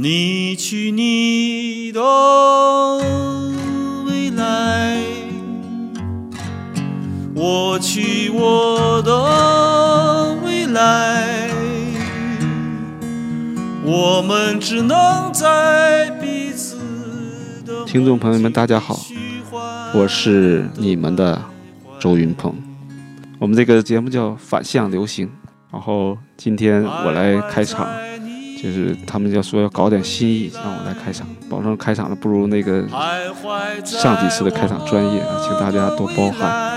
你去你的未来，我去我的未来，我们只能在彼此的听众朋友们，大家好，我是你们的周云鹏。我们这个节目叫反向流行，然后今天我来开场，就是他们要说要搞点新意，让我来开场，保证开场的不如那个上几次的开场专业啊，请大家多包涵。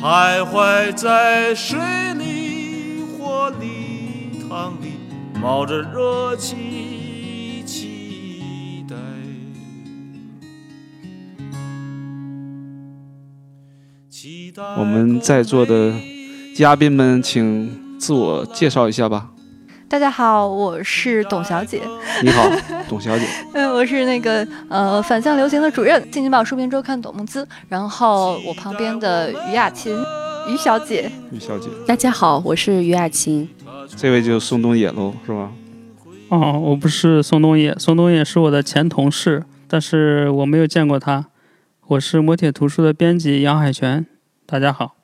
徘徊在水里、火里、汤里，冒着热气，期待我们在座的嘉宾们，请自我介绍一下吧。大家好，我是董小姐。你好，董小姐。嗯，我是那个呃反向流行的主任，《新京报书评周刊》董梦姿。然后我旁边的于雅琴，于小姐。于小姐，大家好，我是于雅琴。这位就是宋冬野喽，是吧？哦，我不是宋冬野，宋冬野是我的前同事，但是我没有见过他。我是磨铁图书的编辑杨海泉，大家好。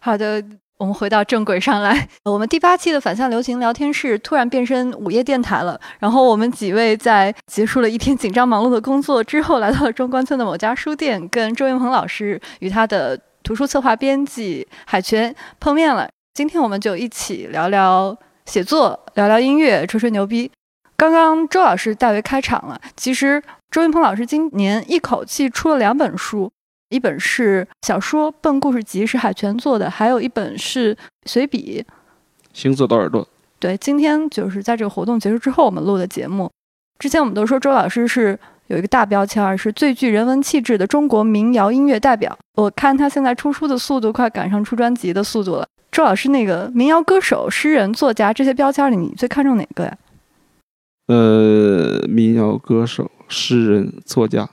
好的，我们回到正轨上来。我们第八期的反向流行聊天室突然变身午夜电台了。然后我们几位在结束了一天紧张忙碌的工作之后，来到了中关村的某家书店，跟周云鹏老师与他的图书策划编辑海泉碰面了。今天我们就一起聊聊写作，聊聊音乐，吹吹牛逼。刚刚周老师代为开场了。其实周云鹏老师今年一口气出了两本书，一本是小说《笨故事集》，是海泉做的；还有一本是随笔。行走的耳朵，对，今天就是在这个活动结束之后我们录的节目。之前我们都说周老师是有一个大标签儿，是最具人文气质的中国民谣音乐代表。我看他现在出书的速度快赶上出专辑的速度了。周老师，那个民谣歌手、诗人、作家这些标签里，你最看重哪个呀？呃，民谣歌手、诗人、作家，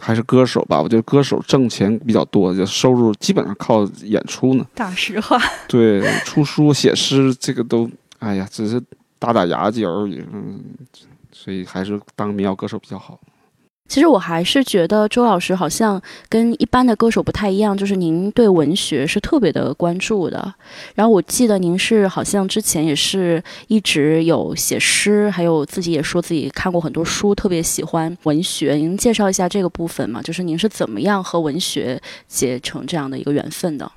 还是歌手吧？我觉得歌手挣钱比较多，就收入基本上靠演出呢。大实话。对，出书、写诗，这个都，哎呀，只是打打牙祭而已。嗯，所以还是当民谣歌手比较好。其实我还是觉得周老师好像跟一般的歌手不太一样，就是您对文学是特别的关注的。然后我记得您是好像之前也是一直有写诗，还有自己也说自己看过很多书，特别喜欢文学。您介绍一下这个部分嘛？就是您是怎么样和文学结成这样的一个缘分的？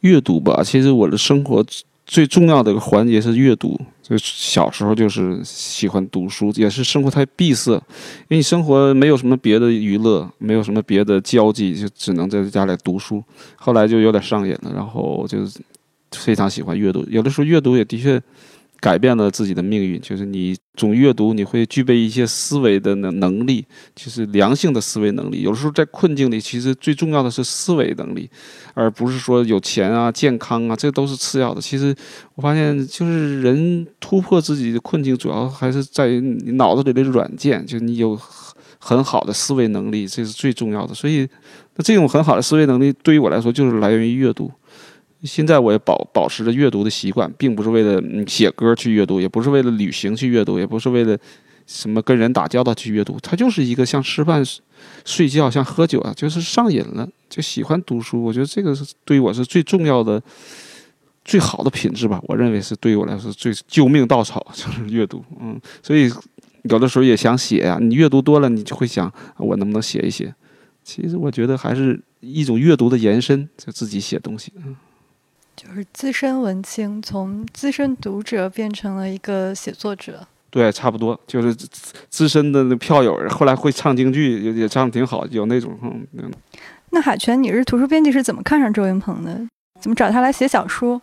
阅读吧，其实我的生活最重要的一个环节是阅读。就小时候就是喜欢读书，也是生活太闭塞，因为你生活没有什么别的娱乐，没有什么别的交际，就只能在家里读书。后来就有点上瘾了，然后就非常喜欢阅读。有的时候阅读也的确改变了自己的命运，就是你总阅读，你会具备一些思维的能能力，就是良性的思维能力。有时候在困境里，其实最重要的是思维能力，而不是说有钱啊、健康啊，这都是次要的。其实我发现，就是人突破自己的困境，主要还是在于你脑子里的软件，就你有很好的思维能力，这是最重要的。所以，那这种很好的思维能力，对于我来说，就是来源于阅读。现在我也保保持着阅读的习惯，并不是为了嗯写歌去阅读，也不是为了旅行去阅读，也不是为了什么跟人打交道去阅读。它就是一个像吃饭、睡觉、像喝酒啊，就是上瘾了，就喜欢读书。我觉得这个是对于我是最重要的、最好的品质吧。我认为是对于我来说最救命稻草 就是阅读。嗯，所以有的时候也想写呀、你阅读多了，你就会想我能不能写一写。其实我觉得还是一种阅读的延伸，就自己写东西。嗯就是资深文青从资深读者变成了一个写作者。对，差不多就是资资深的那票友，后来会唱京剧，也也唱的挺好，有那种嗯，嗯那海泉，你是图书编辑，是怎么看上周云鹏的？怎么找他来写小说？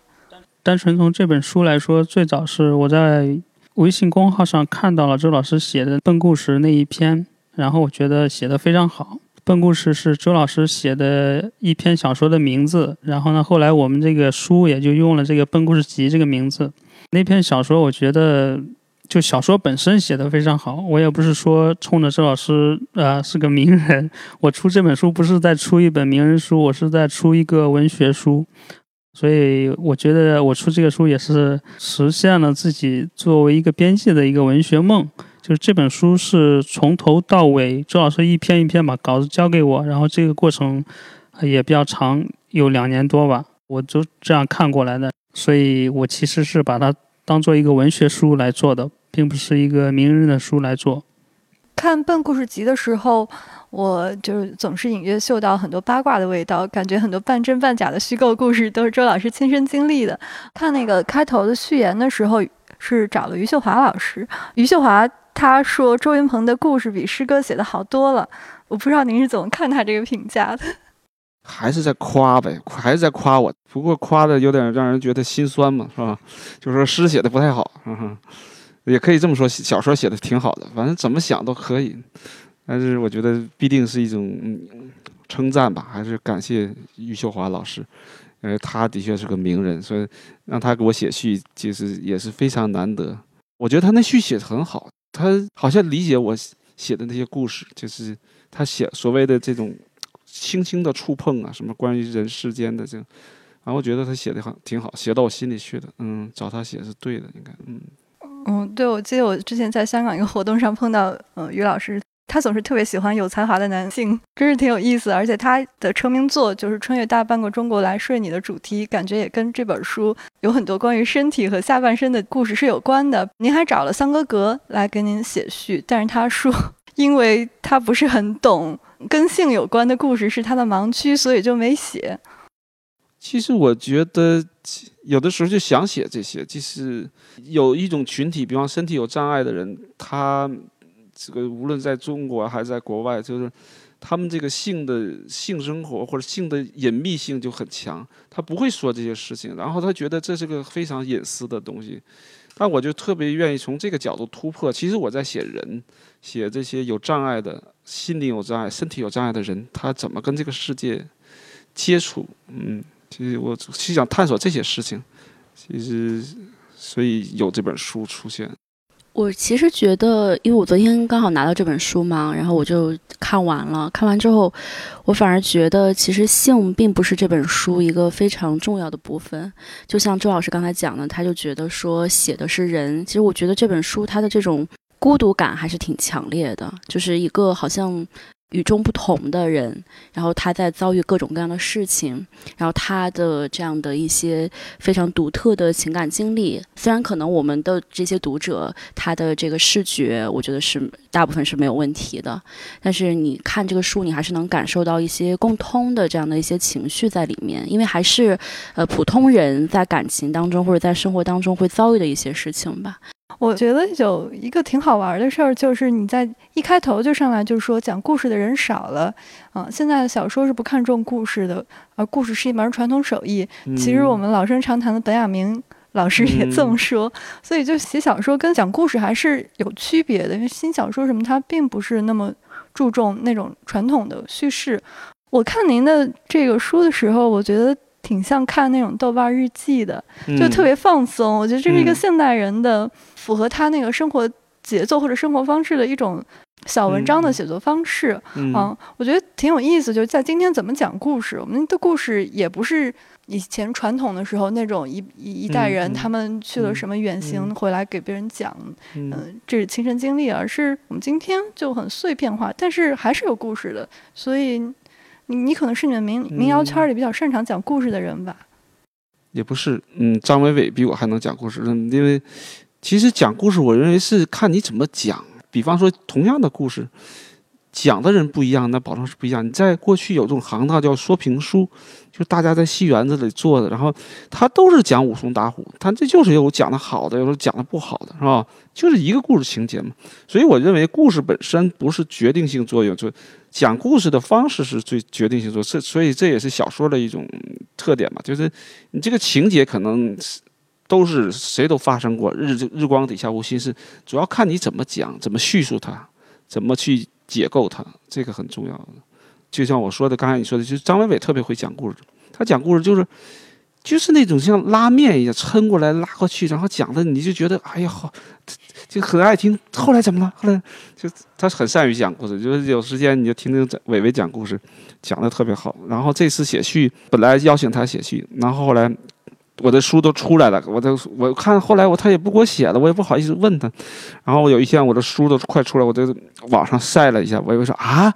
单纯从这本书来说，最早是我在微信公号上看到了周老师写的《笨故事》那一篇，然后我觉得写的非常好。《笨故事》是周老师写的一篇小说的名字，然后呢，后来我们这个书也就用了这个《笨故事集》这个名字。那篇小说，我觉得就小说本身写的非常好。我也不是说冲着周老师呃是个名人，我出这本书不是在出一本名人书，我是在出一个文学书。所以我觉得我出这个书也是实现了自己作为一个编辑的一个文学梦。就是这本书是从头到尾，周老师一篇一篇把稿子交给我，然后这个过程也比较长，有两年多吧，我就这样看过来的。所以我其实是把它当做一个文学书来做的，并不是一个名人的书来做。看《笨故事集》的时候，我就是总是隐约嗅到很多八卦的味道，感觉很多半真半假的虚构故事都是周老师亲身经历的。看那个开头的序言的时候，是找了余秀华老师，余秀华。他说周云鹏的故事比诗歌写的好多了，我不知道您是怎么看他这个评价的？还是在夸呗，还是在夸我。不过夸的有点让人觉得心酸嘛，是吧？就是说诗写的不太好，也可以这么说，小说写的挺好的，反正怎么想都可以。但是我觉得必定是一种称赞吧，还是感谢余秀华老师，因为他的确是个名人，所以让他给我写序，其实也是非常难得。我觉得他那序写的很好。他好像理解我写的那些故事，就是他写所谓的这种轻轻的触碰啊，什么关于人世间的这，然后我觉得他写的很挺好，写到我心里去的。嗯，找他写是对的，应该。嗯嗯，对，我记得我之前在香港一个活动上碰到，嗯，于老师。他总是特别喜欢有才华的男性，真是挺有意思。而且他的成名作就是《穿越大半个中国来睡你》的主题，感觉也跟这本书有很多关于身体和下半身的故事是有关的。您还找了桑格格来给您写序，但是他说，因为他不是很懂跟性有关的故事，是他的盲区，所以就没写。其实我觉得有的时候就想写这些，就是有一种群体，比方身体有障碍的人，他。这个无论在中国还是在国外，就是他们这个性的性生活或者性的隐秘性就很强，他不会说这些事情，然后他觉得这是个非常隐私的东西。但我就特别愿意从这个角度突破。其实我在写人，写这些有障碍的、心理有障碍、身体有障碍的人，他怎么跟这个世界接触？嗯，其实我是想探索这些事情。其实，所以有这本书出现。我其实觉得，因为我昨天刚好拿到这本书嘛，然后我就看完了。看完之后，我反而觉得，其实性并不是这本书一个非常重要的部分。就像周老师刚才讲的，他就觉得说写的是人。其实我觉得这本书它的这种孤独感还是挺强烈的，就是一个好像。与众不同的人，然后他在遭遇各种各样的事情，然后他的这样的一些非常独特的情感经历，虽然可能我们的这些读者他的这个视觉，我觉得是大部分是没有问题的，但是你看这个书，你还是能感受到一些共通的这样的一些情绪在里面，因为还是呃普通人在感情当中或者在生活当中会遭遇的一些事情吧。我觉得有一个挺好玩的事儿，就是你在一开头就上来就说讲故事的人少了，啊，现在的小说是不看重故事的，而故事是一门传统手艺。其实我们老生常谈的本雅明老师也这么说，所以就写小说跟讲故事还是有区别的，因为新小说什么它并不是那么注重那种传统的叙事。我看您的这个书的时候，我觉得。挺像看那种豆瓣日记的，就特别放松。我觉得这是一个现代人的符合他那个生活节奏或者生活方式的一种小文章的写作方式。嗯，我觉得挺有意思。就是在今天怎么讲故事，我们的故事也不是以前传统的时候那种一一一代人他们去了什么远行回来给别人讲，嗯，这是亲身经历，而是我们今天就很碎片化，但是还是有故事的。所以。你你可能是你们民民谣圈里比较擅长讲故事的人吧？也不是，嗯，张伟伟比我还能讲故事。嗯，因为其实讲故事，我认为是看你怎么讲。比方说，同样的故事，讲的人不一样，那保证是不一样。你在过去有这种行当叫说评书，就大家在戏园子里坐的，然后他都是讲武松打虎，他这就是有讲的好的，有时候讲的不好的，是吧？就是一个故事情节嘛。所以我认为故事本身不是决定性作用，就。讲故事的方式是最决定性作这，所以这也是小说的一种特点嘛，就是你这个情节可能都是谁都发生过，日日光底下无心事，主要看你怎么讲，怎么叙述它，怎么去解构它，这个很重要的。就像我说的，刚才你说的，就是张伟伟特别会讲故事，他讲故事就是就是那种像拉面一样抻过来拉过去，然后讲的你就觉得哎呀好，就很爱听。后来怎么了？后来就他很善于讲故事，就是有时间你就听听伟伟讲故事，讲的特别好。然后这次写序，本来邀请他写序，然后后来。我的书都出来了，我都我看后来我他也不给我写了，我也不好意思问他。然后我有一天我的书都快出来，我在网上晒了一下，我以为说啊，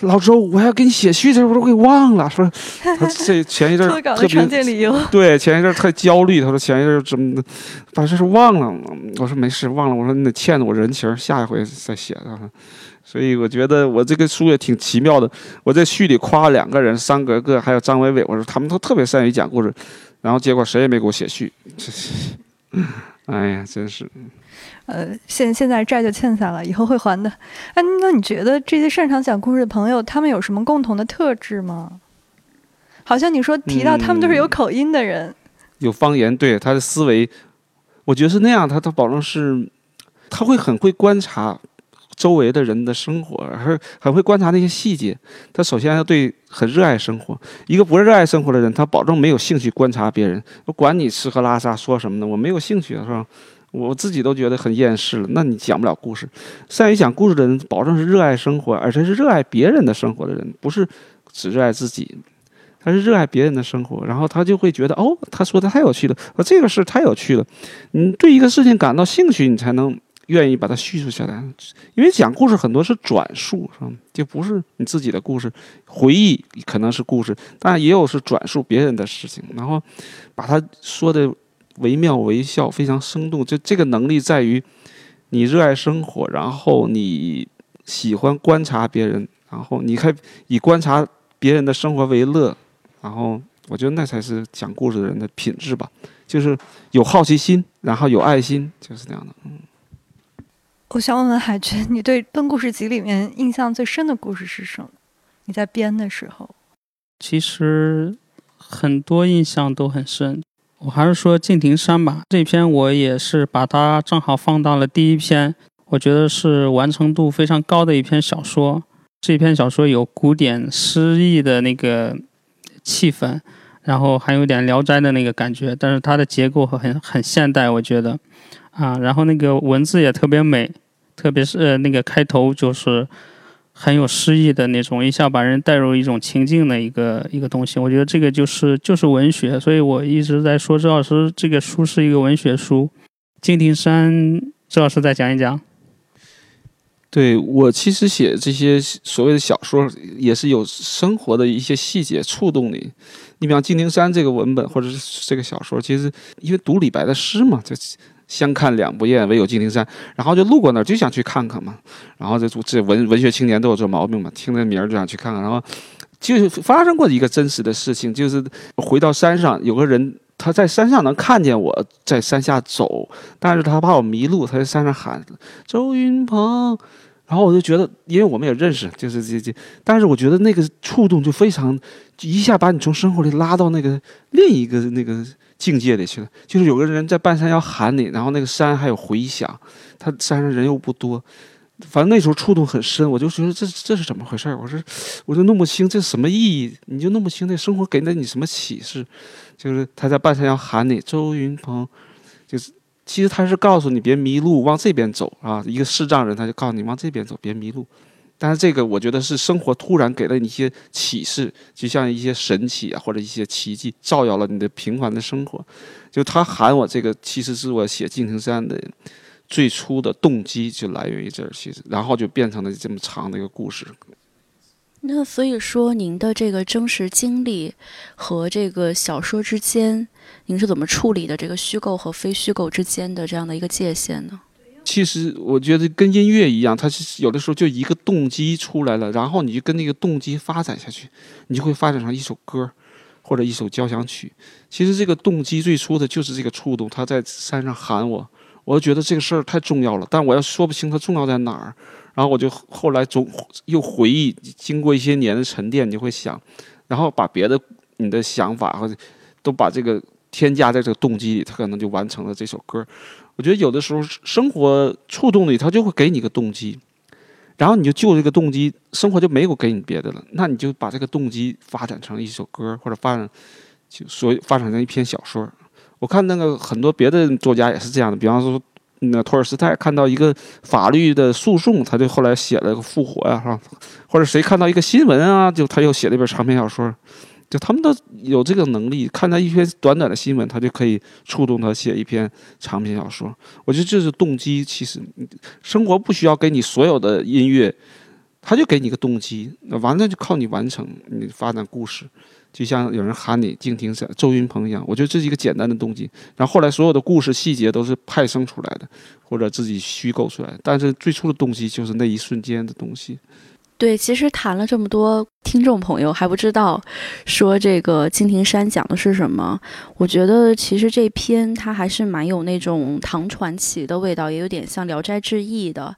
老周我要给你写序的时候我都给忘了，说他 这前一阵特别理由，对前一阵特焦虑，他说前一阵怎么把这事忘了，我说没事忘了，我说你得欠着我人情，下一回再写。所以我觉得我这个书也挺奇妙的，我在序里夸了两个人，三格格还有张伟伟，我说他们都特别善于讲故事。然后结果谁也没给我写序，哎呀，真是。呃，现现在债就欠下了，以后会还的。哎，那你觉得这些擅长讲故事的朋友，他们有什么共同的特质吗？好像你说提到他们都是有口音的人，有方言，对他的思维，我觉得是那样。他他保证是，他会很会观察。周围的人的生活，还很会观察那些细节。他首先要对很热爱生活。一个不热爱生活的人，他保证没有兴趣观察别人。我管你吃喝拉撒说什么呢？我没有兴趣，是吧？我自己都觉得很厌世了。那你讲不了故事。善于讲故事的人，保证是热爱生活，而且是热爱别人的生活的人，不是只热爱自己。他是热爱别人的生活，然后他就会觉得，哦，他说的太有趣了，说这个事太有趣了。你对一个事情感到兴趣，你才能。愿意把它叙述下来，因为讲故事很多是转述，是吧？就不是你自己的故事，回忆可能是故事，但也有是转述别人的事情，然后把它说的惟妙惟肖，非常生动。就这个能力在于你热爱生活，然后你喜欢观察别人，然后你还以观察别人的生活为乐，然后我觉得那才是讲故事的人的品质吧，就是有好奇心，然后有爱心，就是这样的，嗯。我想问问海军，你对《笨故事集》里面印象最深的故事是什么？你在编的时候，其实很多印象都很深。我还是说《敬亭山》吧，这篇我也是把它正好放到了第一篇，我觉得是完成度非常高的一篇小说。这篇小说有古典诗意的那个气氛，然后还有点《聊斋》的那个感觉，但是它的结构很很现代，我觉得。啊，然后那个文字也特别美，特别是呃那个开头就是很有诗意的那种，一下把人带入一种情境的一个一个东西。我觉得这个就是就是文学，所以我一直在说周老师这个书是一个文学书。敬亭山，周老师再讲一讲。对我其实写这些所谓的小说，也是有生活的一些细节触动你。你比方敬亭山这个文本或者是这个小说，其实因为读李白的诗嘛，就。相看两不厌，唯有敬亭山。然后就路过那儿，就想去看看嘛。然后这这文文学青年都有这毛病嘛，听这名儿就想去看看。然后就发生过一个真实的事情，就是回到山上，有个人他在山上能看见我在山下走，但是他怕我迷路，他在山上喊周云鹏。然后我就觉得，因为我们也认识，就是这这，但是我觉得那个触动就非常，一下把你从生活里拉到那个另一个那个。境界里去了，就是有个人在半山腰喊你，然后那个山还有回响，他山上人又不多，反正那时候触动很深，我就觉得这这是怎么回事我说，我就弄不清这什么意义，你就弄不清那生活给了你什么启示，就是他在半山腰喊你，周云鹏，就是其实他是告诉你别迷路，往这边走啊，一个视障人他就告诉你往这边走，别迷路。但是这个我觉得是生活突然给了你一些启示，就像一些神奇啊或者一些奇迹，照耀了你的平凡的生活。就他喊我这个，其实是我写《敬亭山》的最初的动机，就来源于这儿。其实，然后就变成了这么长的一个故事。那所以说，您的这个真实经历和这个小说之间，您是怎么处理的？这个虚构和非虚构之间的这样的一个界限呢？其实我觉得跟音乐一样，它是有的时候就一个动机出来了，然后你就跟那个动机发展下去，你就会发展成一首歌，或者一首交响曲。其实这个动机最初的就是这个触动，他在山上喊我，我就觉得这个事儿太重要了，但我要说不清它重要在哪儿。然后我就后来总又回忆，经过一些年的沉淀，你会想，然后把别的你的想法或者都把这个添加在这个动机里，他可能就完成了这首歌。我觉得有的时候生活触动你，他就会给你一个动机，然后你就就这个动机，生活就没有给你别的了。那你就把这个动机发展成一首歌，或者发展就所发展成一篇小说。我看那个很多别的作家也是这样的，比方说那托尔斯泰看到一个法律的诉讼，他就后来写了个复活呀，是吧？或者谁看到一个新闻啊，就他又写了一本长篇小说。就他们都有这个能力，看到一篇短短的新闻，他就可以触动他写一篇长篇小说。我觉得这是动机。其实，生活不需要给你所有的音乐，他就给你个动机，完了就靠你完成，你发展故事。就像有人喊你静听山周云鹏一样，我觉得这是一个简单的动机。然后后来所有的故事细节都是派生出来的，或者自己虚构出来。但是最初的动机就是那一瞬间的东西。对，其实谈了这么多，听众朋友还不知道，说这个敬亭山讲的是什么。我觉得其实这篇它还是蛮有那种唐传奇的味道，也有点像《聊斋志异》的。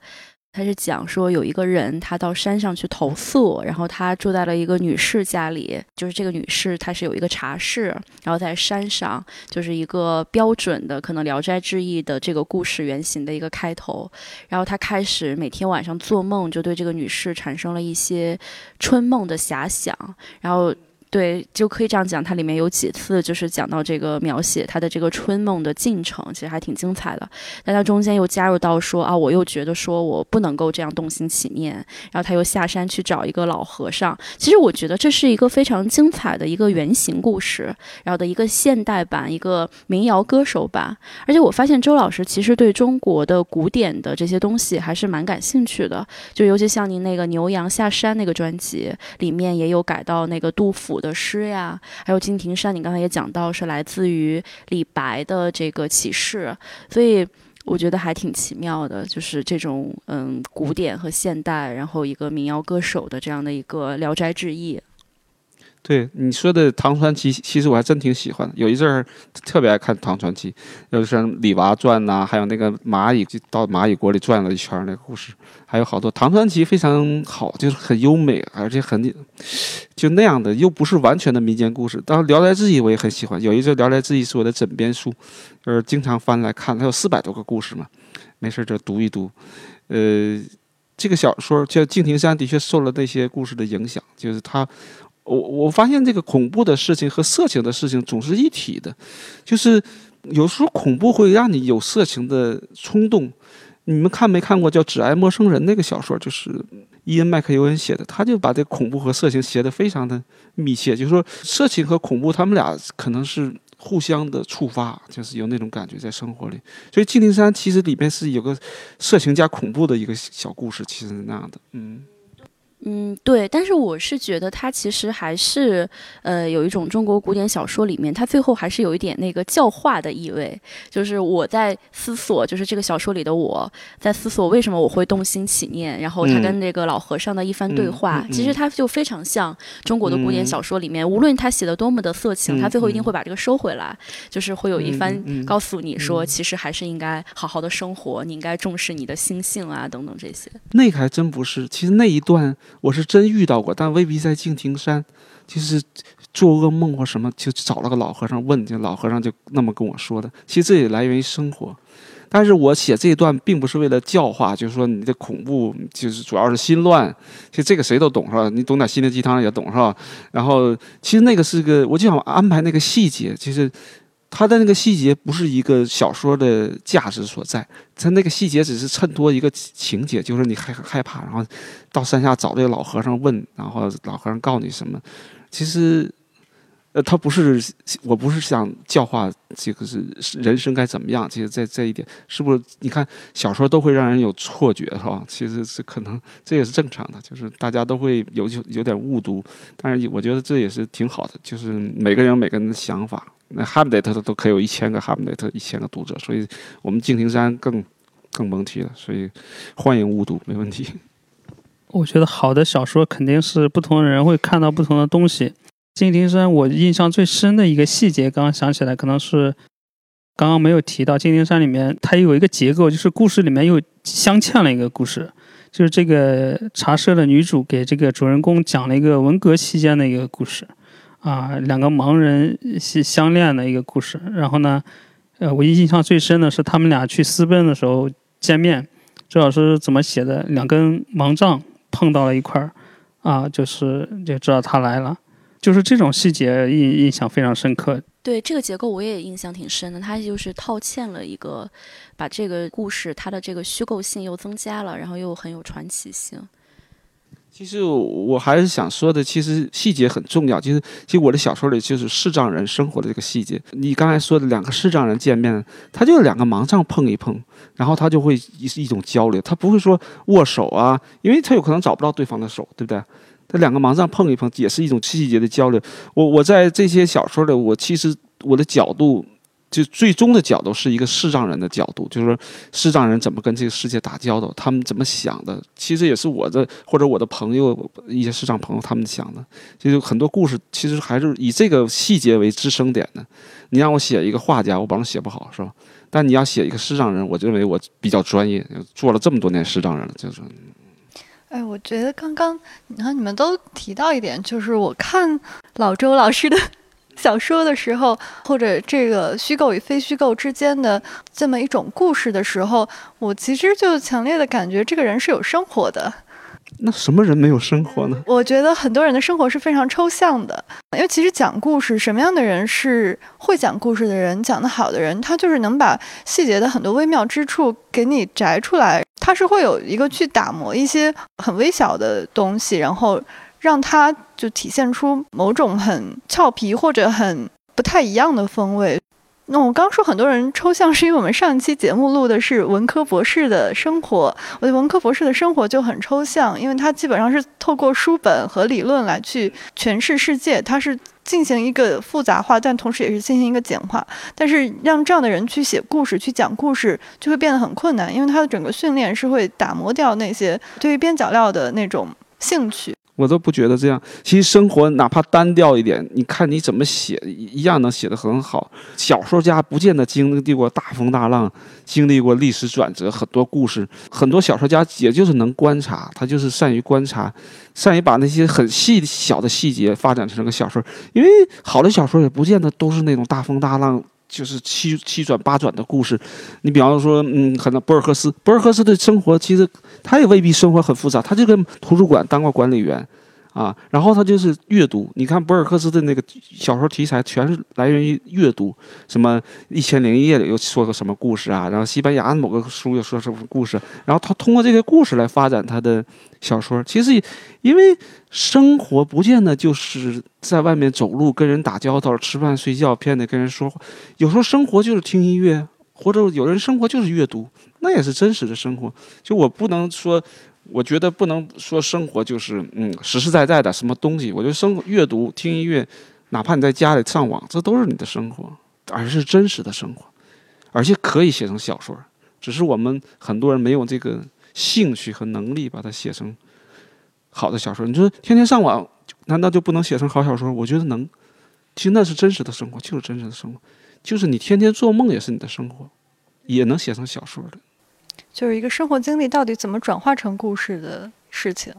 他是讲说有一个人，他到山上去投宿，然后他住在了一个女士家里，就是这个女士她是有一个茶室，然后在山上就是一个标准的可能《聊斋志异》的这个故事原型的一个开头，然后他开始每天晚上做梦，就对这个女士产生了一些春梦的遐想，然后。对，就可以这样讲。它里面有几次就是讲到这个描写他的这个春梦的进程，其实还挺精彩的。但他中间又加入到说啊，我又觉得说我不能够这样动心起念，然后他又下山去找一个老和尚。其实我觉得这是一个非常精彩的一个原型故事，然后的一个现代版，一个民谣歌手版。而且我发现周老师其实对中国的古典的这些东西还是蛮感兴趣的，就尤其像您那个牛羊下山那个专辑里面也有改到那个杜甫。的诗呀，还有敬亭山，你刚才也讲到是来自于李白的这个启示，所以我觉得还挺奇妙的，就是这种嗯古典和现代，然后一个民谣歌手的这样的一个《聊斋志异》。对你说的唐传奇，其实我还真挺喜欢的。有一阵儿特别爱看唐传奇，有像《李娃传》呐，还有那个蚂蚁就到蚂蚁国里转了一圈那个故事，还有好多唐传奇非常好，就是很优美，而且很就那样的，又不是完全的民间故事。当然，《聊斋志异》我也很喜欢，有一阵《聊斋志异》是我的枕边书，就是经常翻来看。它有四百多个故事嘛，没事就读一读。呃，这个小说叫《敬亭山》，的确受了那些故事的影响，就是它。我我发现这个恐怖的事情和色情的事情总是一体的，就是有时候恐怖会让你有色情的冲动。你们看没看过叫《只爱陌生人》那个小说？就是伊恩·麦克尤恩写的，他就把这恐怖和色情写得非常的密切。就是说，色情和恐怖他们俩可能是互相的触发，就是有那种感觉在生活里。所以《金陵山》其实里面是有个色情加恐怖的一个小故事，其实是那样的。嗯。嗯，对，但是我是觉得它其实还是，呃，有一种中国古典小说里面，它最后还是有一点那个教化的意味。就是我在思索，就是这个小说里的我在思索为什么我会动心起念，然后他跟那个老和尚的一番对话，其实他就非常像中国的古典小说里面，无论他写的多么的色情，他最后一定会把这个收回来，就是会有一番告诉你说，其实还是应该好好的生活，你应该重视你的心性啊，等等这些。那个还真不是，其实那一段。我是真遇到过，但未必在敬亭山，就是做噩梦或什么，就找了个老和尚问，就老和尚就那么跟我说的。其实这也来源于生活，但是我写这一段并不是为了教化，就是说你的恐怖就是主要是心乱，其实这个谁都懂是吧？你懂点心灵鸡汤也懂是吧？然后其实那个是个，我就想安排那个细节，其实。他的那个细节不是一个小说的价值所在，他那个细节只是衬托一个情节，就是你害害怕，然后到山下找这个老和尚问，然后老和尚告诉你什么。其实，呃，他不是，我不是想教化这个是人生该怎么样。其实，在这一点，是不是你看小说都会让人有错觉，是吧？其实是可能这也是正常的，就是大家都会有有有点误读，但是我觉得这也是挺好的，就是每个人有每个人的想法。那哈姆雷特都可以有一千个哈姆雷特，一千个读者，所以我们敬亭山更更甭提了。所以欢迎误读，没问题。我觉得好的小说肯定是不同的人会看到不同的东西。敬亭山，我印象最深的一个细节，刚刚想起来，可能是刚刚没有提到。敬亭山里面它有一个结构，就是故事里面又镶嵌了一个故事，就是这个茶社的女主给这个主人公讲了一个文革期间的一个故事。啊，两个盲人相相恋的一个故事。然后呢，呃，我印象最深的是他们俩去私奔的时候见面。周老师怎么写的？两根盲杖碰到了一块儿，啊，就是就知道他来了。就是这种细节印印象非常深刻。对这个结构我也印象挺深的，它就是套嵌了一个，把这个故事它的这个虚构性又增加了，然后又很有传奇性。其实我还是想说的，其实细节很重要。其实，其实我的小说里就是视障人生活的这个细节。你刚才说的两个视障人见面，他就是两个盲杖碰一碰，然后他就会一一种交流，他不会说握手啊，因为他有可能找不到对方的手，对不对？他两个盲杖碰一碰，也是一种细节的交流。我我在这些小说里，我其实我的角度。就最终的角度是一个视障人的角度，就是说视障人怎么跟这个世界打交道，他们怎么想的，其实也是我的或者我的朋友一些视障朋友他们想的。就是很多故事其实还是以这个细节为支撑点的。你让我写一个画家，我保证写不好，是吧？但你要写一个视障人，我认为我比较专业，做了这么多年视障人了，就是。哎，我觉得刚刚你看你们都提到一点，就是我看老周老师的。小说的时候，或者这个虚构与非虚构之间的这么一种故事的时候，我其实就强烈的感觉这个人是有生活的。那什么人没有生活呢？我觉得很多人的生活是非常抽象的，因为其实讲故事，什么样的人是会讲故事的人，讲得好的人，他就是能把细节的很多微妙之处给你摘出来，他是会有一个去打磨一些很微小的东西，然后。让它就体现出某种很俏皮或者很不太一样的风味。那我刚说很多人抽象，是因为我们上一期节目录的是文科博士的生活。我觉得文科博士的生活就很抽象，因为他基本上是透过书本和理论来去诠释世界，他是进行一个复杂化，但同时也是进行一个简化。但是让这样的人去写故事、去讲故事，就会变得很困难，因为他的整个训练是会打磨掉那些对于边角料的那种兴趣。我都不觉得这样。其实生活哪怕单调一点，你看你怎么写，一样能写得很好。小说家不见得经历过大风大浪，经历过历史转折，很多故事，很多小说家也就是能观察，他就是善于观察，善于把那些很细小的细节发展成个小说。因为好的小说也不见得都是那种大风大浪。就是七七转八转的故事，你比方说，嗯，可能博尔赫斯，博尔赫斯的生活其实他也未必生活很复杂，他就跟图书馆当过管理员。啊，然后他就是阅读。你看博尔赫斯的那个小说题材，全是来源于阅读。什么《一千零一夜》里又说个什么故事啊？然后西班牙某个书又说什么故事？然后他通过这个故事来发展他的小说。其实，因为生活不见得就是在外面走路、跟人打交道、吃饭、睡觉、骗得跟人说话。有时候生活就是听音乐，或者有人生活就是阅读，那也是真实的生活。就我不能说。我觉得不能说生活就是嗯实实在在的什么东西。我觉得生活阅读、听音乐，哪怕你在家里上网，这都是你的生活，而是真实的生活，而且可以写成小说。只是我们很多人没有这个兴趣和能力把它写成好的小说。你说天天上网，难道就不能写成好小说？我觉得能。其实那是真实的生活，就是真实的生活，就是你天天做梦也是你的生活，也能写成小说的。就是一个生活经历到底怎么转化成故事的事情。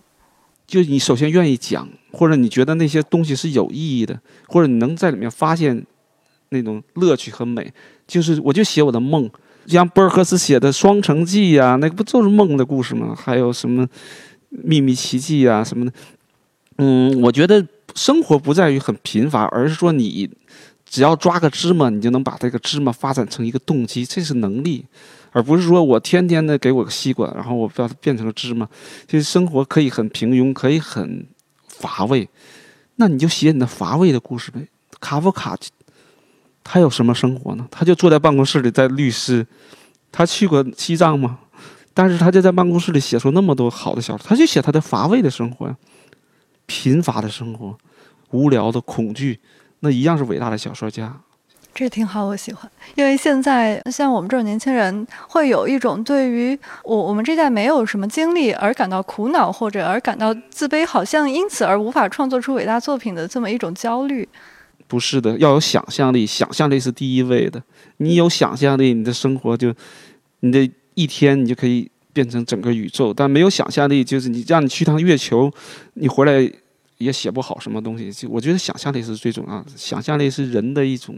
就你首先愿意讲，或者你觉得那些东西是有意义的，或者你能在里面发现那种乐趣和美。就是我就写我的梦，像博尔赫斯写的《双城记》呀，那个不就是梦的故事吗？还有什么《秘密奇迹》啊什么的。嗯，我觉得生活不在于很贫乏，而是说你只要抓个芝麻，你就能把这个芝麻发展成一个动机，这是能力。而不是说我天天的给我个吸管，然后我把它变成了芝麻。其实生活可以很平庸，可以很乏味，那你就写你的乏味的故事呗。卡夫卡，他有什么生活呢？他就坐在办公室里，在律师。他去过西藏吗？但是他就在办公室里写出那么多好的小说。他就写他的乏味的生活呀，贫乏的生活，无聊的恐惧，那一样是伟大的小说家。这挺好，我喜欢。因为现在像我们这种年轻人，会有一种对于我我们这代没有什么经历而感到苦恼，或者而感到自卑，好像因此而无法创作出伟大作品的这么一种焦虑。不是的，要有想象力，想象力是第一位的。你有想象力，你的生活就，你的一天你就可以变成整个宇宙。但没有想象力，就是你让你去趟月球，你回来也写不好什么东西。就我觉得想象力是最重要的，想象力是人的一种。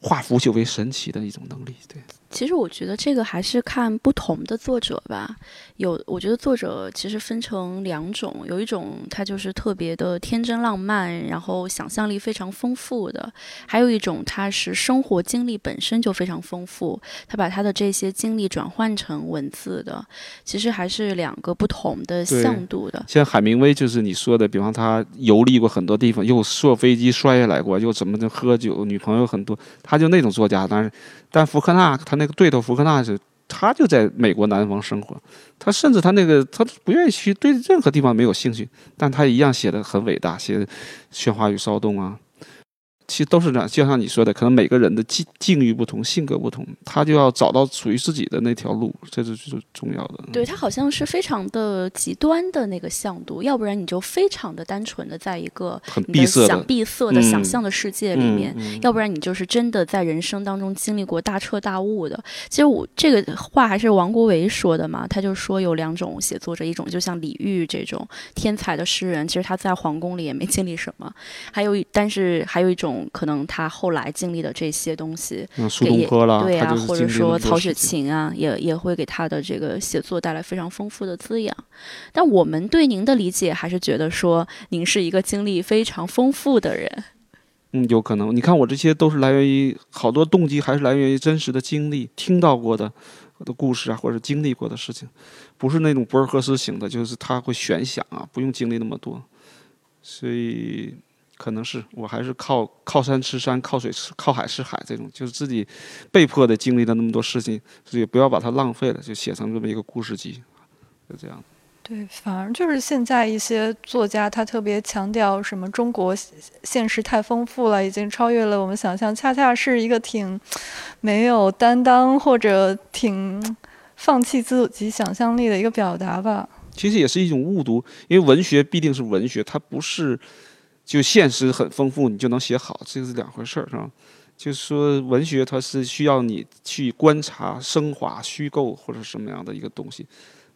化腐朽为神奇的一种能力，对。其实我觉得这个还是看不同的作者吧。有，我觉得作者其实分成两种，有一种他就是特别的天真浪漫，然后想象力非常丰富的；还有一种他是生活经历本身就非常丰富，他把他的这些经历转换成文字的。其实还是两个不同的向度的。像海明威就是你说的，比方他游历过很多地方，又坐飞机摔下来过，又怎么的喝酒，女朋友很多，他就那种作家。但是，但福克纳他那个对头福克纳是，他就在美国南方生活，他甚至他那个他不愿意去，对任何地方没有兴趣，但他一样写的很伟大，写的《喧哗与骚动》啊。其实都是这样，就像你说的，可能每个人的境境遇不同，性格不同，他就要找到属于自己的那条路，这是最重要的。对他好像是非常的极端的那个向度，要不然你就非常的单纯的在一个很闭塞想闭塞的想象的世界里面，嗯要不然你就是真的在人生当中经历过大彻大悟的。其实我这个话还是王国维说的嘛，他就说有两种写作者，一种就像李煜这种天才的诗人，其实他在皇宫里也没经历什么，还有一但是还有一种。可能他后来经历的这些东西，嗯，苏东坡啦，对啊，或者说曹雪芹啊，也也会给他的这个写作带来非常丰富的滋养。但我们对您的理解还是觉得说，您是一个经历非常丰富的人。嗯，有可能。你看我这些都是来源于好多动机，还是来源于真实的经历，听到过的的故事啊，或者经历过的事情，不是那种博尔赫斯型的，就是他会悬想啊，不用经历那么多。所以可能是我还是靠靠山吃山，靠水吃靠海吃海这种，就是自己被迫的经历了那么多事情，所以不要把它浪费了，就写成这么一个故事集，就这样。对，反而就是现在一些作家，他特别强调什么中国现现实太丰富了，已经超越了我们想象，恰恰是一个挺没有担当或者挺放弃自己想象力的一个表达吧。其实也是一种误读，因为文学必定是文学，它不是就现实很丰富你就能写好，这是两回事儿，是吧？就是说文学它是需要你去观察、升华、虚构或者什么样的一个东西，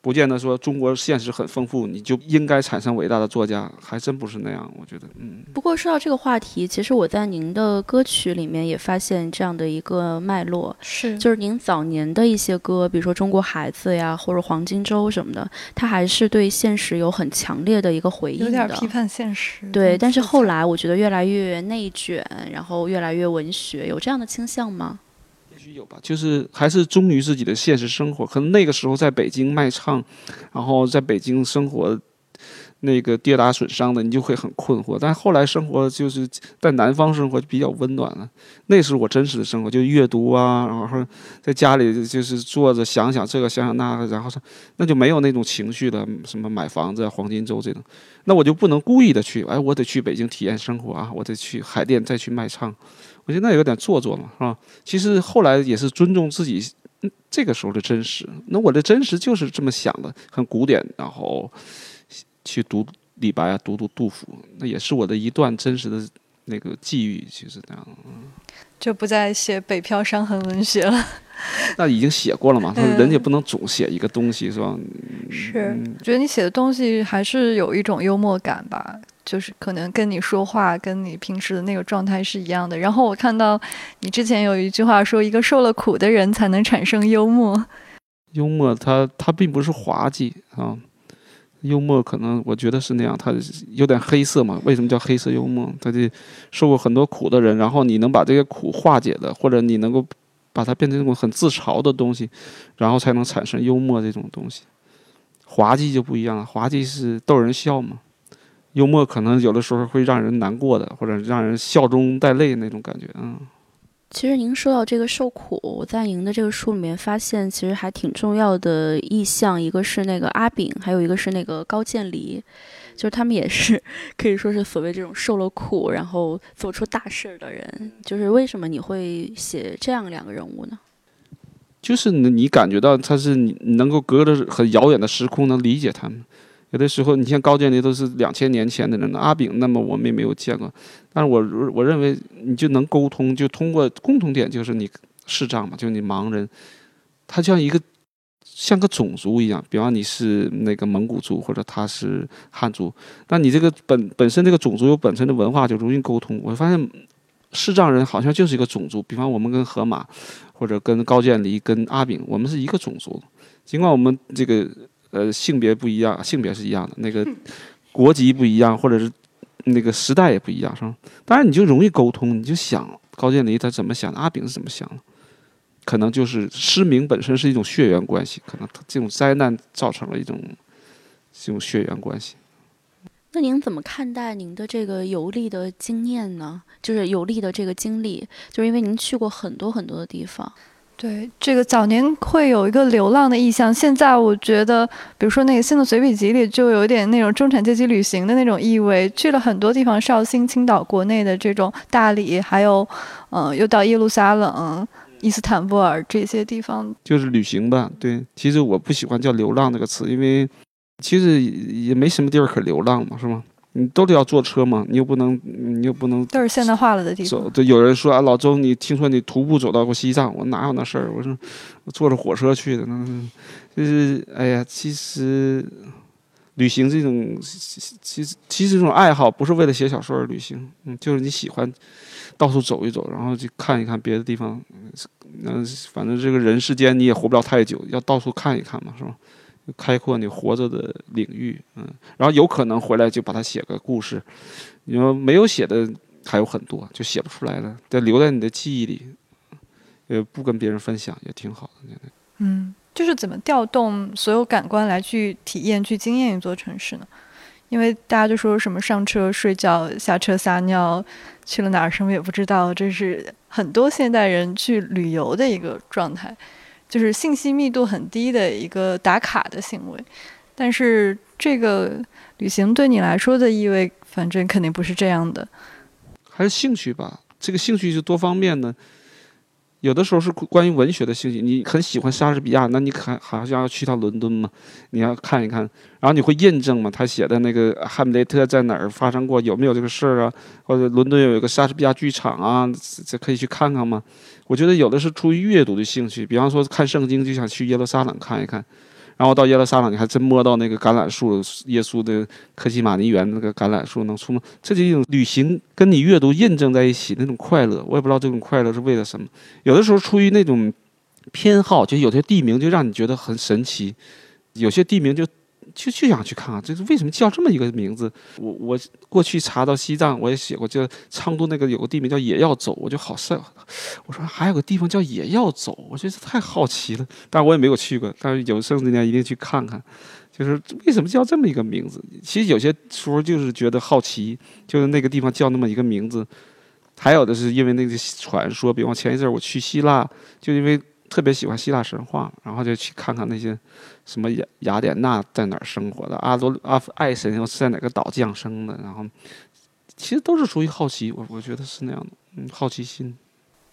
不见得说中国现实很丰富，你就应该产生伟大的作家，还真不是那样。我觉得，嗯，不过说到这个话题，其实我在您的歌曲里面也发现这样的一个脉络，是就是您早年的一些歌，比如说《中国孩子》呀，或者《黄金周》什么的，它还是对现实有很强烈的一个回应的。有点批判现实。对，嗯但是后来我觉得越来越内卷，然后越来越文学，有这样的倾向吗？也许有吧，就是还是忠于自己的现实生活。可能那个时候在北京卖唱，然后在北京生活，那个跌打损伤的，你就会很困惑。但后来生活就是在南方生活就比较温暖了，那是我真实的生活，就阅读啊，然后在家里就是坐着想想这个想想那个，然后说那就没有那种情绪的，什么买房子、黄金周这种，那我就不能故意的去，哎，我得去北京体验生活啊，我得去海淀再去卖唱。我觉得那有点做作嘛，是吧？其实后来也是尊重自己嗯这个时候的真实。那我的真实就是这么想的，很古典，然后去读李白啊，读读杜甫，那也是我的一段真实的那个际遇，其实这样。就不再写北漂伤痕文学了。那已经写过了嘛，他人也不能总写一个东西，是吧？是，觉得你写的东西还是有一种幽默感吧，就是可能跟你说话、跟你平时的那个状态是一样的。然后我看到你之前有一句话说，一个受了苦的人才能产生幽默。幽默它它并不是滑稽啊，幽默可能我觉得是那样，它有点黑色嘛。为什么叫黑色幽默？他就受过很多苦的人，然后你能把这个苦化解的，或者你能够把它变成那种很自嘲的东西，然后才能产生幽默这种东西。滑稽就不一样了，滑稽是逗人笑嘛，幽默可能有的时候会让人难过的，或者让人笑中带泪那种感觉，嗯。其实您说到这个受苦，我在您的这个书里面发现，其实还挺重要的意象，一个是那个阿炳，还有一个是那个高渐离，就是他们也是可以说是所谓这种受了苦，然后做出大事儿的人。就是为什么你会写这样两个人物呢？就是你你感觉到他是你你能够隔着很遥远的时空能理解他们。有的时候，你像高渐离都是两千年前的人了，阿炳那么我们也没有见过，但是我我认为你就能沟通，就通过共同点就是你视障嘛，就是你盲人，他就像一个像个种族一样，比方你是那个蒙古族或者他是汉族，那你这个本本身这个种族有本身的文化，就容易沟通。我发现视障人好像就是一个种族，比方我们跟河马，或者跟高渐离、跟阿炳，我们是一个种族，尽管我们这个呃性别不一样，性别是一样的，那个国籍不一样，或者是那个时代也不一样，是吧？当然你就容易沟通，你就想高渐离他怎么想的，阿炳是怎么想的，可能就是失明本身是一种血缘关系，可能这种灾难造成了一种这种血缘关系。那您怎么看待您的这个游历的经验呢？就是游历的这个经历，就是因为您去过很多很多的地方。对，这个早年会有一个流浪的意向，现在我觉得，比如说那个新的随笔集里就有点那种中产阶级旅行的那种意味，去了很多地方，绍兴、青岛、国内的这种大理，还有，嗯，又到耶路撒冷、伊斯坦布尔这些地方，就是旅行吧。对，其实我不喜欢叫流浪这个词，因为其实也没什么地儿可流浪嘛，是吗？你都得要坐车嘛，你又不能，你又不能都是现代化了的地走。方。对，有人说啊，老周，你听说你徒步走到过西藏？我哪有那事儿？我说我坐着火车去的，那就是哎呀，其实旅行这种，其实其实这种爱好不是为了写小说而旅行，嗯，就是你喜欢到处走一走，然后去看一看别的地方。嗯，反正这个人世间你也活不了太久，要到处看一看嘛，是吧？开阔你活着的领域，嗯，然后有可能回来就把它写个故事。你说没有写的还有很多，就写不出来了，得留在你的记忆里，呃，不跟别人分享也挺好的。嗯，就是怎么调动所有感官来去体验、去经验一座城市呢？因为大家就说什么上车睡觉、下车撒尿，去了哪儿什么也不知道，这是很多现代人去旅游的一个状态。就是信息密度很低的一个打卡的行为，但是这个旅行对你来说的意味，反正肯定不是这样的。还是兴趣吧，这个兴趣是多方面的。有的时候是关于文学的兴趣，你很喜欢莎士比亚，那你可好像要去趟伦敦嘛，你要看一看，然后你会验证嘛，他写的那个《哈姆雷特》在哪儿发生过，有没有这个事儿啊？或者伦敦有一个莎士比亚剧场啊，这可以去看看吗？我觉得有的是出于阅读的兴趣，比方说看圣经就想去耶路撒冷看一看，然后到耶路撒冷你还真摸到那个橄榄树，耶稣的科西玛尼园那个橄榄树能触摸，这就一种旅行跟你阅读印证在一起那种快乐，我也不知道这种快乐是为了什么。有的时候出于那种偏好，就有些地名就让你觉得很神奇，有些地名就。就就想去看看，这是为什么叫这么一个名字？我我过去查到西藏，我也写过，就昌都那个有个地名叫也要走，我就好帅。我说还有个地方叫也要走，我觉得太好奇了。但我也没有去过，但是有生之年一定去看看。就是为什么叫这么一个名字？其实有些时候就是觉得好奇，就是那个地方叫那么一个名字。还有的是因为那个传说，比方前一阵我去希腊，就因为。特别喜欢希腊神话，然后就去看看那些什么雅雅典娜在哪儿生活的，阿罗阿爱神又是在哪个岛降生的，然后其实都是出于好奇，我我觉得是那样的，嗯，好奇心。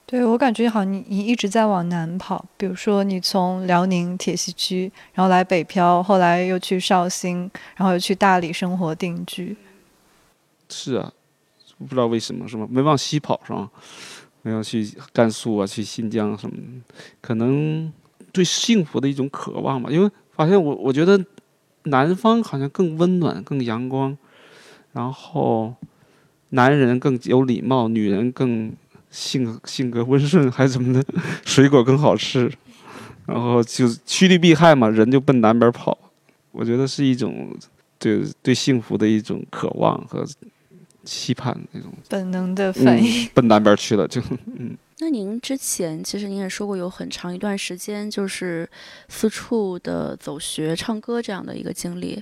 对我感觉好，你你一直在往南跑，比如说你从辽宁铁西区，然后来北漂，后来又去绍兴，然后又去大理生活定居。是啊，不知道为什么是吗？没往西跑是吗？要去甘肃啊，去新疆什么？可能对幸福的一种渴望吧。因为发现我，我觉得南方好像更温暖、更阳光，然后男人更有礼貌，女人更性性格温顺，还什么的，水果更好吃。然后就趋利避害嘛，人就奔南边跑。我觉得是一种对对幸福的一种渴望和。期盼那种本能的反应，奔南边去了就嗯。那您之前其实您也说过，有很长一段时间就是四处的走学、唱歌这样的一个经历。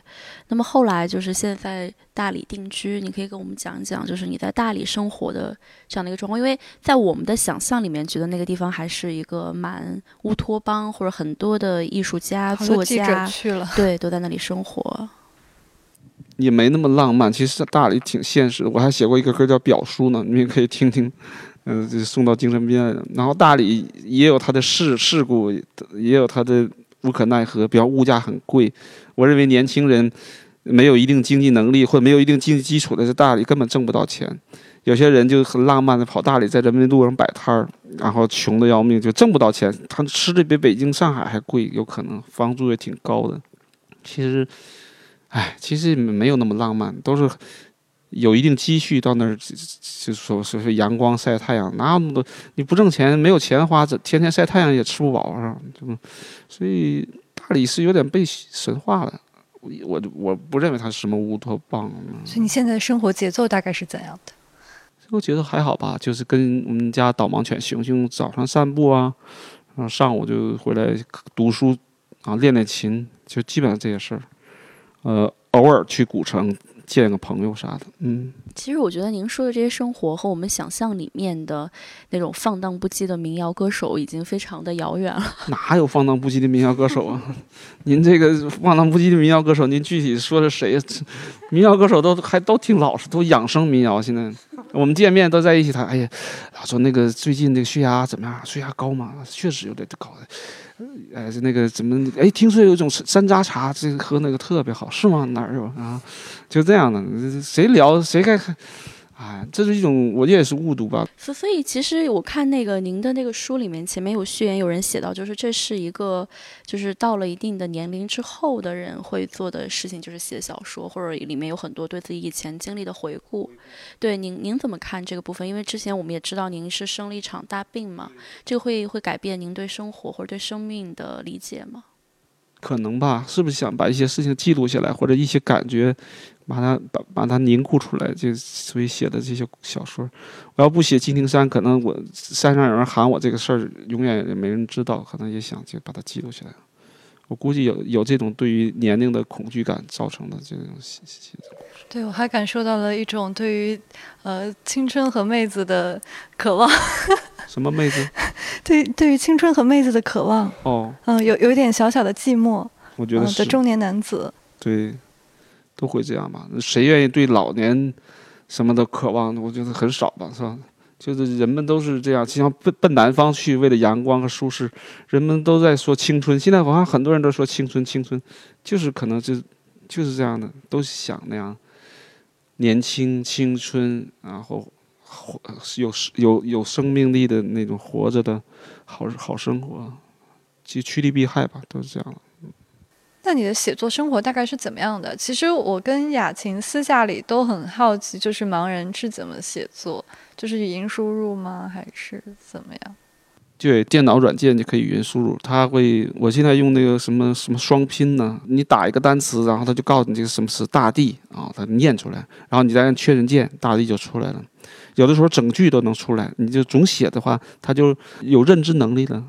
那么后来就是现在在大理定居，你可以跟我们讲一讲，就是你在大理生活的这样的一个状况。因为在我们的想象里面，觉得那个地方还是一个蛮乌托邦，或者很多的艺术家、作家去了，对，都在那里生活。也没那么浪漫，其实大理挺现实。我还写过一个歌叫《表叔》呢，你们可以听听。嗯，就送到精神病院。然后大理也有它的事事故，也有它的无可奈何。比方物价很贵，我认为年轻人没有一定经济能力或者没有一定经济基础的，在大理根本挣不到钱。有些人就很浪漫的跑大理，在人民路上摆摊儿，然后穷的要命，就挣不到钱。他吃的比北京、上海还贵，有可能房租也挺高的。其实。哎，其实没有那么浪漫，都是有一定积蓄到那儿，就就说说是阳光晒太阳，哪有那么多？你不挣钱，没有钱花，这天天晒太阳也吃不饱啊，这么，所以大理是有点被神化了。我我我不认为它是什么乌托邦。所以你现在的生活节奏大概是怎样的？生活节奏还好吧，就是跟我们家导盲犬熊熊早上散步啊，然后上午就回来读书啊，练练琴，就基本上这些事儿。呃，偶尔去古城见个朋友啥的，嗯。其实我觉得您说的这些生活和我们想象里面的那种放荡不羁的民谣歌手已经非常的遥远了。哪有放荡不羁的民谣歌手啊？您这个放荡不羁的民谣歌手，您具体说的谁？民谣歌手都还都挺老实，都养生民谣。现在我们见面都在一起谈。哎呀，说那个最近那个血压怎么样？血压高吗？确实有点高。哎，那个怎么？哎，听说有一种山楂茶，这个喝那个特别好，是吗？哪儿有啊？就这样的，谁聊谁该。啊，这是一种，我也是误读吧。所所以，其实我看那个您的那个书里面，前面有序言，有人写到，就是这是一个，就是到了一定的年龄之后的人会做的事情，就是写小说，或者里面有很多对自己以前经历的回顾。对您，您怎么看这个部分？因为之前我们也知道您是生了一场大病嘛，这个会会改变您对生活或者对生命的理解吗？可能吧，是不是想把一些事情记录下来，或者一些感觉？把它把把它凝固出来，就所以写的这些小说。我要不写金庭山，可能我山上有人喊我这个事儿，永远也没人知道。可能也想就把它记录下来。我估计有有这种对于年龄的恐惧感造成的这种写写。对，我还感受到了一种对于呃青春和妹子的渴望。什么妹子？对，对于青春和妹子的渴望。哦。嗯，有有一点小小的寂寞。我觉得是。的中年男子。对。都会这样吧？谁愿意对老年什么的渴望？我觉得很少吧，是吧？就是人们都是这样，就像奔奔南方去，为了阳光和舒适。人们都在说青春，现在好像很多人都说青春，青春就是可能就就是这样的，都想那样年轻、青春，然后活有有有生命力的那种活着的好好生活，就趋利避害吧，都是这样那你的写作生活大概是怎么样的？其实我跟雅琴私下里都很好奇，就是盲人是怎么写作，就是语音输入吗，还是怎么样？对，电脑软件就可以语音输入，它会。我现在用那个什么什么双拼呢？你打一个单词，然后它就告诉你这个什么词，大地啊，它念出来，然后你再按确认键，大地就出来了。有的时候整句都能出来，你就总写的话，它就有认知能力了。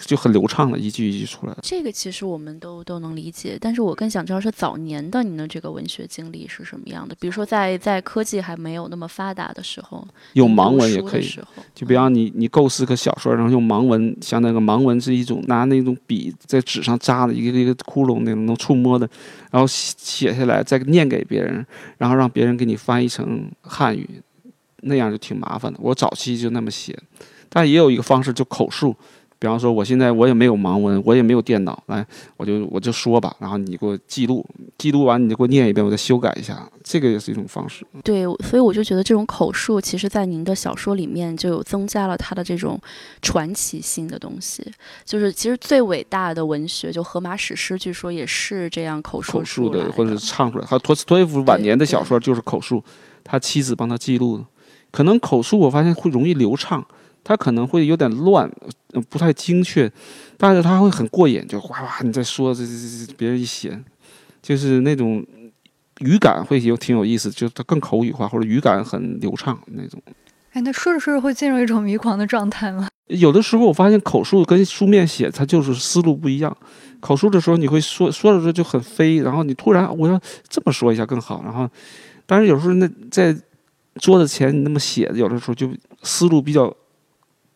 就很流畅的一句一句出来了。这个其实我们都都能理解，但是我更想知道是早年的您的这个文学经历是什么样的。比如说在在科技还没有那么发达的时候，用盲文也可以。就比方你你构思个小说，然后用盲文，像那个盲文是一种拿那种笔在纸上扎的一个一个窟窿那种能触摸的，然后写下来再念给别人，然后让别人给你翻译成汉语，那样就挺麻烦的。我早期就那么写，但也有一个方式，就口述。比方说，我现在我也没有盲文，我也没有电脑，来，我就我就说吧，然后你给我记录，记录完你就给我念一遍，我再修改一下，这个也是一种方式。对，所以我就觉得这种口述，其实在您的小说里面就有增加了它的这种传奇性的东西。就是其实最伟大的文学，就荷马史诗，据说也是这样口述口述的，或者是唱出来。还有托斯托耶夫晚年的小说就是口述，他妻子帮他记录的。可能口述我发现会容易流畅。它可能会有点乱，不太精确，但是它会很过瘾，就哗哗你在说这这这，别人一写，就是那种语感会有挺有意思，就是它更口语化或者语感很流畅那种。哎，那说着说着会进入一种迷狂的状态吗？有的时候我发现口述跟书面写它就是思路不一样，口述的时候你会说说着说就很飞，然后你突然我要这么说一下更好，然后，但是有时候那在桌子前你那么写，有的时候就思路比较。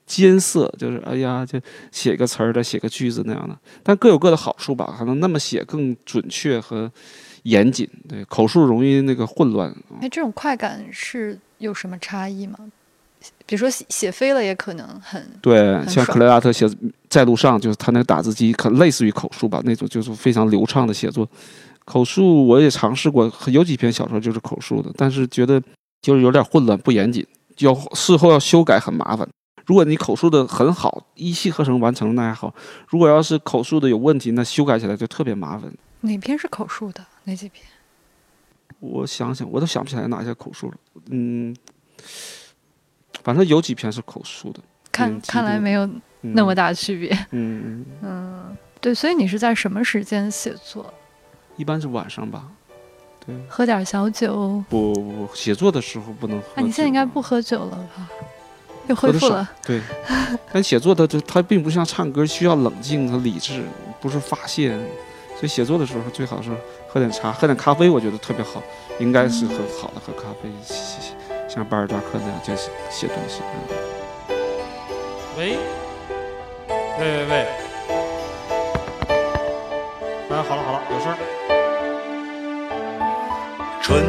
艰涩，就是哎呀，就写个词儿再写个句子那样的，但各有各的好处吧。可能那么写更准确和严谨，对口述容易那个混乱。哎，这种快感是有什么差异吗？比如说写写飞了也可能很对，像克雷拉特写在路上，就是他那个打字机可类似于口述吧，那种就是非常流畅的写作。口述我也尝试过，有几篇小说就是口述的，但是觉得就是有点混乱不严谨，要事后要修改很麻烦。如果你口述的很好，一气呵成完成那还好；如果要是口述的有问题，那修改起来就特别麻烦。哪篇是口述的？哪几篇？我想想，我都想不起来哪些口述了。嗯，反正有几篇是口述的。看嗯看来没有嗯那么大区别。嗯嗯，嗯，对，所以你是在什么时间写作？一般是晚上吧。对，喝点小酒？不不不，写作的时候不能喝。啊，你现在应该不。喝酒了吧？又恢喝得少复了。对，但写作它就它并不像唱歌需要冷静和理智，不是发泄，所以写作的时候最好是喝点茶，喝点咖啡，我觉得特别好，应该是很好的喝咖啡，像巴尔扎克那样就写写东西。嗯喂，喂喂喂，哎，好了好了，有事儿。春